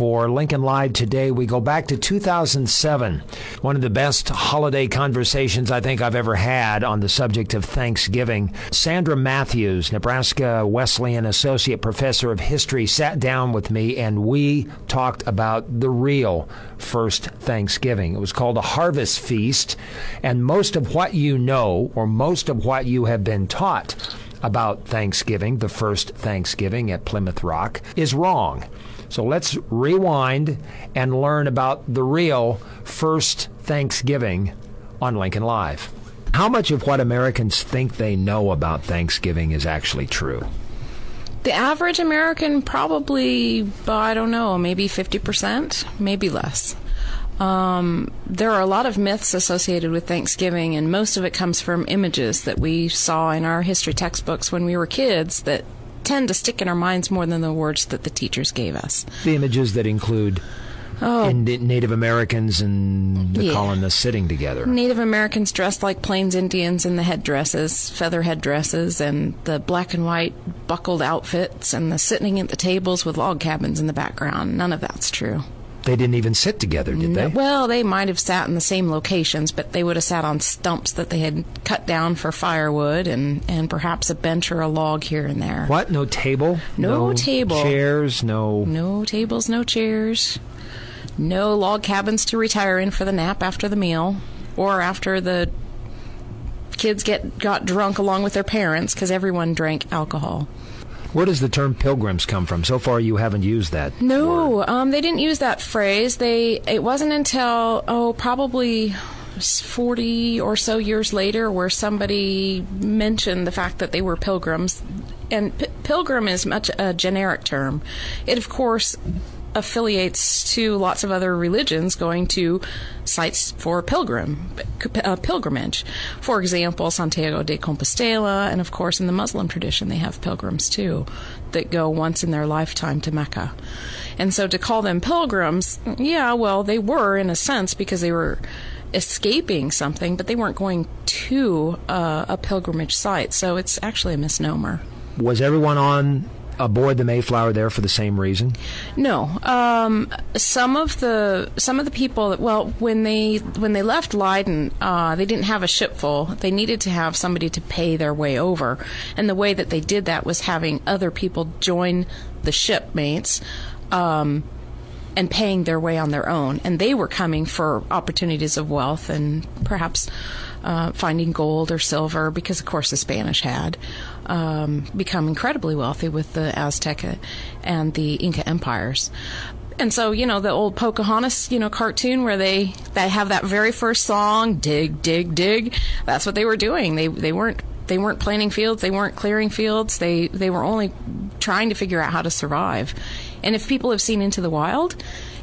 For Lincoln Live today, we go back to 2007. One of the best holiday conversations I think I've ever had on the subject of Thanksgiving. Sandra Matthews, Nebraska Wesleyan Associate Professor of History, sat down with me and we talked about the real first Thanksgiving. It was called a harvest feast, and most of what you know, or most of what you have been taught, about Thanksgiving, the first Thanksgiving at Plymouth Rock, is wrong. So let's rewind and learn about the real first Thanksgiving on Lincoln Live. How much of what Americans think they know about Thanksgiving is actually true? The average American probably, I don't know, maybe 50%, maybe less. Um, there are a lot of myths associated with Thanksgiving, and most of it comes from images that we saw in our history textbooks when we were kids that tend to stick in our minds more than the words that the teachers gave us. The images that include oh. Native Americans and the yeah. colonists sitting together. Native Americans dressed like Plains Indians in the headdresses, feather headdresses, and the black and white buckled outfits, and the sitting at the tables with log cabins in the background. None of that's true. They didn't even sit together, did they? Well, they might have sat in the same locations, but they would have sat on stumps that they had cut down for firewood and, and perhaps a bench or a log here and there. What? No table? No, no table. Chairs? No. No tables, no chairs. No log cabins to retire in for the nap after the meal or after the kids get got drunk along with their parents because everyone drank alcohol. Where does the term pilgrims come from? So far, you haven't used that. No, um, they didn't use that phrase. They it wasn't until oh probably. 40 or so years later, where somebody mentioned the fact that they were pilgrims. And p- pilgrim is much a generic term. It, of course, affiliates to lots of other religions going to sites for pilgrim uh, pilgrimage. For example, Santiago de Compostela, and of course in the Muslim tradition they have pilgrims too that go once in their lifetime to Mecca. And so to call them pilgrims, yeah, well they were in a sense because they were escaping something, but they weren't going to uh, a pilgrimage site. So it's actually a misnomer. Was everyone on aboard the Mayflower there for the same reason? No. Um, some of the some of the people well when they when they left Leiden, uh, they didn't have a ship full. They needed to have somebody to pay their way over, and the way that they did that was having other people join the shipmates. Um, and paying their way on their own. And they were coming for opportunities of wealth and perhaps uh, finding gold or silver, because of course the Spanish had um, become incredibly wealthy with the Aztec and the Inca empires. And so, you know, the old Pocahontas, you know, cartoon where they, they have that very first song, dig, dig, dig. That's what they were doing. They, they weren't they weren't planting fields, they weren't clearing fields, they, they were only trying to figure out how to survive. And if people have seen Into the Wild,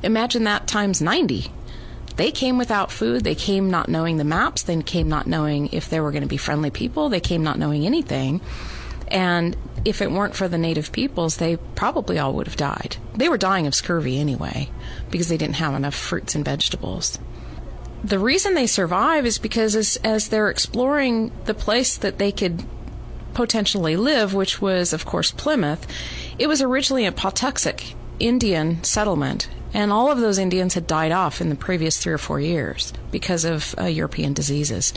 imagine that times 90. They came without food. They came not knowing the maps. They came not knowing if there were going to be friendly people. They came not knowing anything. And if it weren't for the native peoples, they probably all would have died. They were dying of scurvy anyway because they didn't have enough fruits and vegetables. The reason they survive is because as, as they're exploring the place that they could potentially live, which was, of course, Plymouth, it was originally a Patuxet Indian settlement and all of those Indians had died off in the previous three or four years because of uh, European diseases.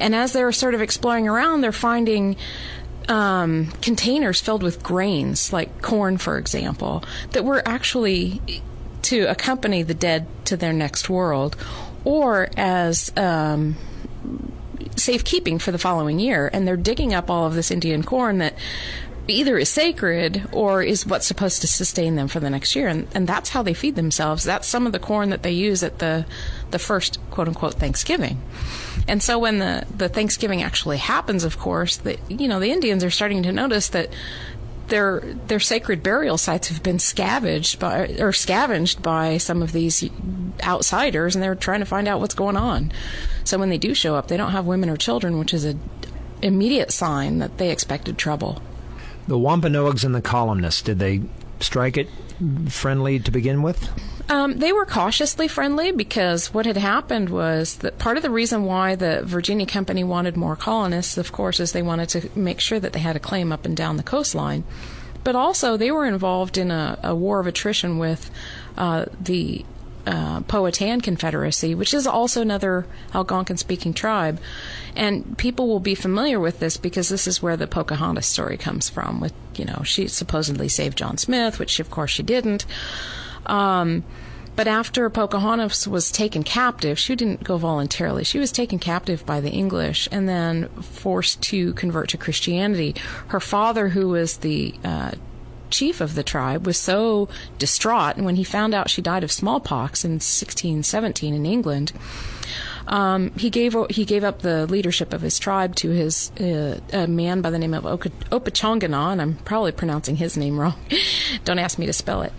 And as they're sort of exploring around, they're finding um, containers filled with grains, like corn, for example, that were actually to accompany the dead to their next world or as. Um, safekeeping for the following year, and they're digging up all of this Indian corn that either is sacred or is what's supposed to sustain them for the next year. And, and that's how they feed themselves. That's some of the corn that they use at the, the first quote unquote Thanksgiving. And so when the, the Thanksgiving actually happens, of course, that, you know, the Indians are starting to notice that their their sacred burial sites have been scavenged by or scavenged by some of these outsiders, and they're trying to find out what's going on. So when they do show up, they don't have women or children, which is a immediate sign that they expected trouble. The Wampanoags and the colonists did they strike it friendly to begin with? Um, they were cautiously friendly because what had happened was that part of the reason why the Virginia Company wanted more colonists, of course, is they wanted to make sure that they had a claim up and down the coastline. But also, they were involved in a, a war of attrition with uh, the uh, Powhatan Confederacy, which is also another Algonquin speaking tribe. And people will be familiar with this because this is where the Pocahontas story comes from. With, you know, she supposedly saved John Smith, which of course she didn't. Um, but after Pocahontas was taken captive, she didn't go voluntarily. She was taken captive by the English and then forced to convert to Christianity. Her father, who was the uh, chief of the tribe, was so distraught when he found out she died of smallpox in 1617 in England um, he gave he gave up the leadership of his tribe to his uh, a man by the name of Opachongana, and I'm probably pronouncing his name wrong. Don't ask me to spell it.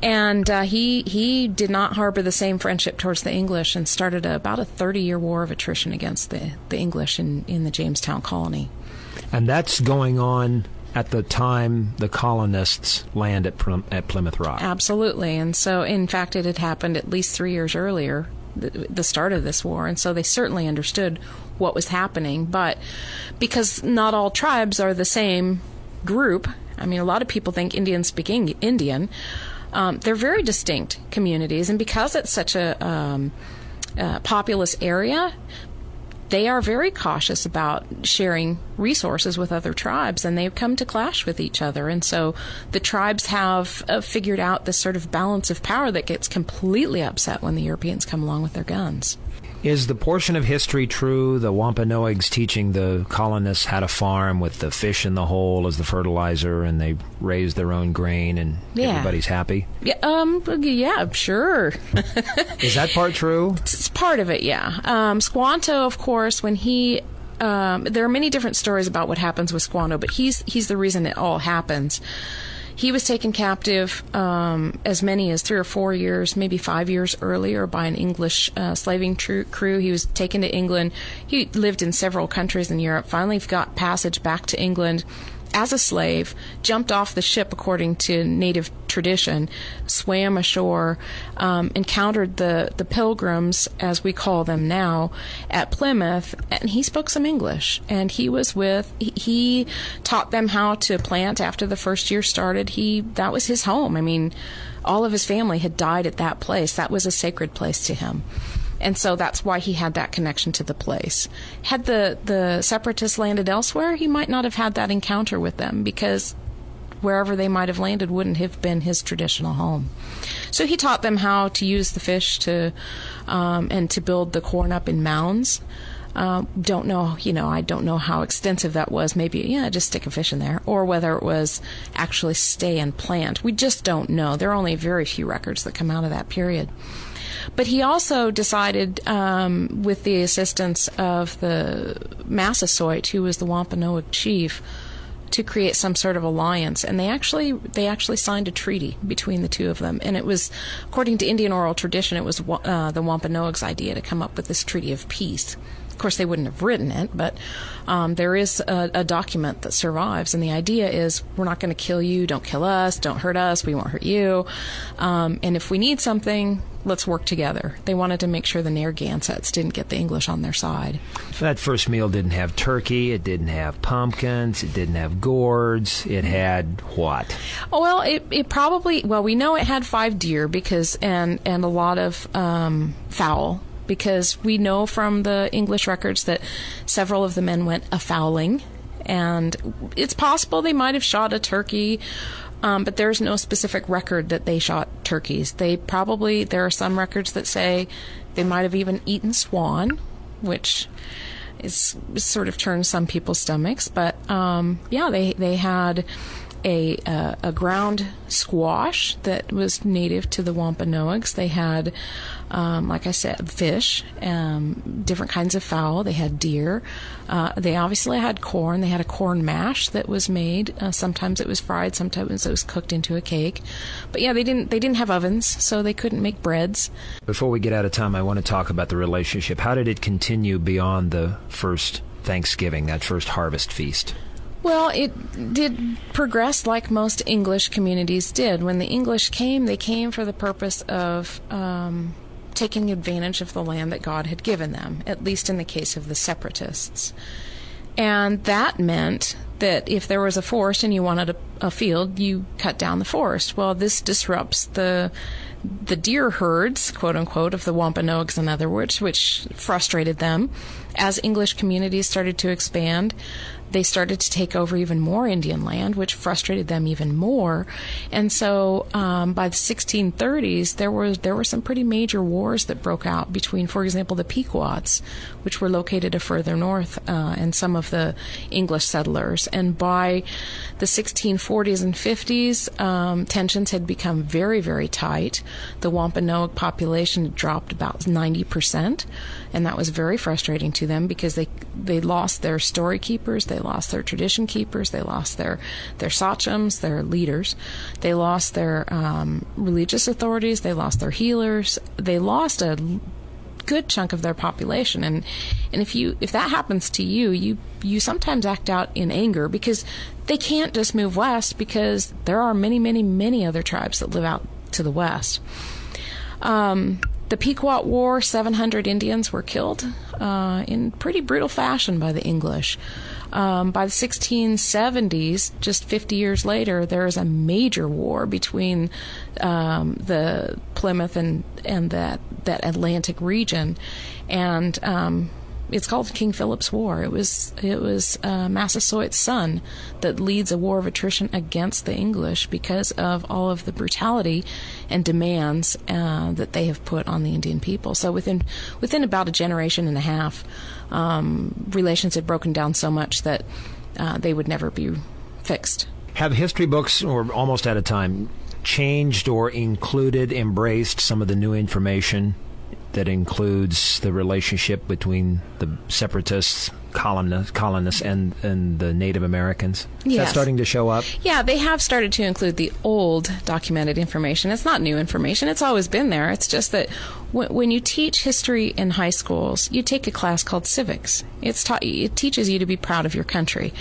And uh, he he did not harbor the same friendship towards the English, and started a, about a 30 year war of attrition against the the English in in the Jamestown colony. And that's going on at the time the colonists land at, at Plymouth Rock. Absolutely. And so, in fact, it had happened at least three years earlier the, the start of this war, and so they certainly understood what was happening. But because not all tribes are the same group, I mean, a lot of people think Indians speak Indian. Um, they're very distinct communities, and because it's such a um, uh, populous area, they are very cautious about sharing resources with other tribes and they've come to clash with each other. And so the tribes have uh, figured out this sort of balance of power that gets completely upset when the Europeans come along with their guns. Is the portion of history true? The Wampanoags teaching the colonists how to farm with the fish in the hole as the fertilizer, and they raise their own grain, and yeah. everybody's happy. Yeah, um, yeah, sure. Is that part true? It's part of it, yeah. Um, Squanto, of course, when he um, there are many different stories about what happens with Squanto, but he's he's the reason it all happens. He was taken captive um, as many as three or four years, maybe five years earlier, by an English uh, slaving tr- crew. He was taken to England. He lived in several countries in Europe. Finally, got passage back to England as a slave, jumped off the ship according to native tradition, swam ashore, um, encountered the, the pilgrims, as we call them now, at Plymouth, and he spoke some English. And he was with, he, he taught them how to plant after the first year started. He, that was his home. I mean, all of his family had died at that place. That was a sacred place to him. And so that's why he had that connection to the place. Had the, the separatists landed elsewhere, he might not have had that encounter with them because wherever they might have landed wouldn't have been his traditional home. So he taught them how to use the fish to um, and to build the corn up in mounds. Uh, don't know, you know, I don't know how extensive that was. Maybe, yeah, just stick a fish in there, or whether it was actually stay and plant. We just don't know. There are only very few records that come out of that period. But he also decided, um, with the assistance of the Massasoit, who was the Wampanoag chief, to create some sort of alliance. And they actually they actually signed a treaty between the two of them. And it was according to Indian oral tradition it was uh, the Wampanoags idea to come up with this treaty of peace of course, they wouldn't have written it, but um, there is a, a, document that survives, and the idea is we're not going to kill you, don't kill us, don't hurt us, we won't hurt you, um, and if we need something, let's work together. They wanted to make sure the Narragansetts didn't get the English on their side. That first meal didn't have turkey, it didn't have pumpkins, it didn't have gourds, it had what? Oh, well, it, it probably, well, we know it had five deer because, and, and a lot of um, fowl because we know from the English records that several of the men went a fowling, and it's possible they might have shot a turkey. Um, but there's no specific record that they shot turkeys. They probably there are some records that say they might have even eaten swan, which is sort of turns some people's stomachs. But um, yeah, they they had a uh, a ground squash that was native to the Wampanoags. They had, um, like I said, fish, um, different kinds of fowl. They had deer. Uh, they obviously had corn. They had a corn mash that was made. Uh, sometimes it was fried. Sometimes it was cooked into a cake. But yeah, they didn't they didn't have ovens, so they couldn't make breads. Before we get out of time, I want to talk about the relationship. How did it continue beyond the first Thanksgiving, that first harvest feast? Well, it did progress like most English communities did. When the English came, they came for the purpose of um, taking advantage of the land that God had given them, at least in the case of the separatists. And that meant that if there was a forest and you wanted a, a field, you cut down the forest. Well, this disrupts the the deer herds, quote unquote, of the Wampanoags, in other words, which frustrated them. As English communities started to expand, they started to take over even more Indian land, which frustrated them even more. And so, um, by the 1630s, there were there were some pretty major wars that broke out between, for example, the Pequots, which were located a further north, uh, and some of the English settlers. And by the 1640s and 50s, um, tensions had become very, very tight. The Wampanoag population dropped about 90 percent, and that was very frustrating to them because they they lost their story keepers. They they lost their tradition keepers. They lost their their sachems, their leaders. They lost their um, religious authorities. They lost their healers. They lost a good chunk of their population and and if you if that happens to you you you sometimes act out in anger because they can't just move west because there are many many many other tribes that live out to the west um, the Pequot War, 700 Indians were killed uh, in pretty brutal fashion by the English. Um, by the 1670s, just 50 years later, there is a major war between um, the Plymouth and and that that Atlantic region, and um, it's called King Philip's War. It was it was uh, Massasoit's son that leads a war of attrition against the English because of all of the brutality and demands uh, that they have put on the Indian people. So within within about a generation and a half, um, relations had broken down so much that uh, they would never be fixed. Have history books, or almost at a time, changed or included, embraced some of the new information that includes the relationship between the separatists, colonists, colonists and, and the Native Americans? Is yes. that starting to show up? Yeah, they have started to include the old documented information. It's not new information, it's always been there. It's just that w- when you teach history in high schools, you take a class called civics. It's taught, it teaches you to be proud of your country.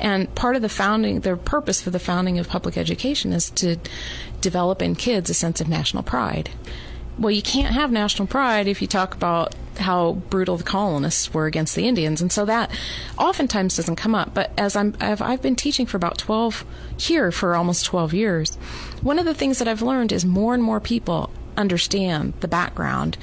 And part of the founding, the purpose for the founding of public education is to develop in kids a sense of national pride well, you can't have national pride if you talk about how brutal the colonists were against the Indians, and so that oftentimes doesn't come up. But as I'm, I've, I've been teaching for about 12 here for almost 12 years, one of the things that I've learned is more and more people understand the background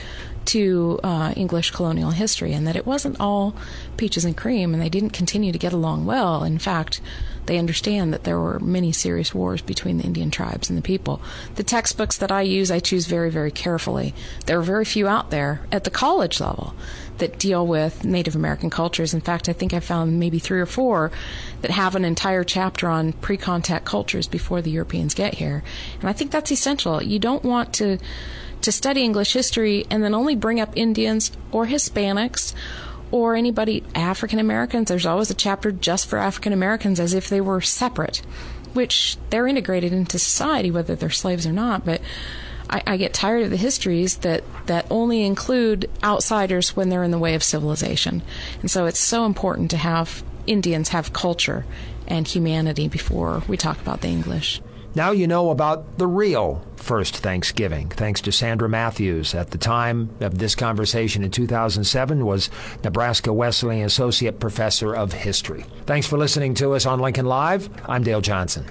to uh, English colonial history, and that it wasn't all peaches and cream, and they didn't continue to get along well. In fact, they understand that there were many serious wars between the Indian tribes and the people. The textbooks that I use, I choose very, very carefully. There are very few out there at the college level that deal with Native American cultures. In fact, I think I found maybe three or four that have an entire chapter on pre contact cultures before the Europeans get here. And I think that's essential. You don't want to to study English history and then only bring up Indians or Hispanics or anybody African Americans. There's always a chapter just for African Americans as if they were separate, which they're integrated into society whether they're slaves or not. But I, I get tired of the histories that, that only include outsiders when they're in the way of civilization. And so it's so important to have Indians have culture and humanity before we talk about the English. Now you know about the real first Thanksgiving. Thanks to Sandra Matthews. At the time of this conversation in 2007 was Nebraska Wesleyan Associate Professor of History. Thanks for listening to us on Lincoln Live. I'm Dale Johnson.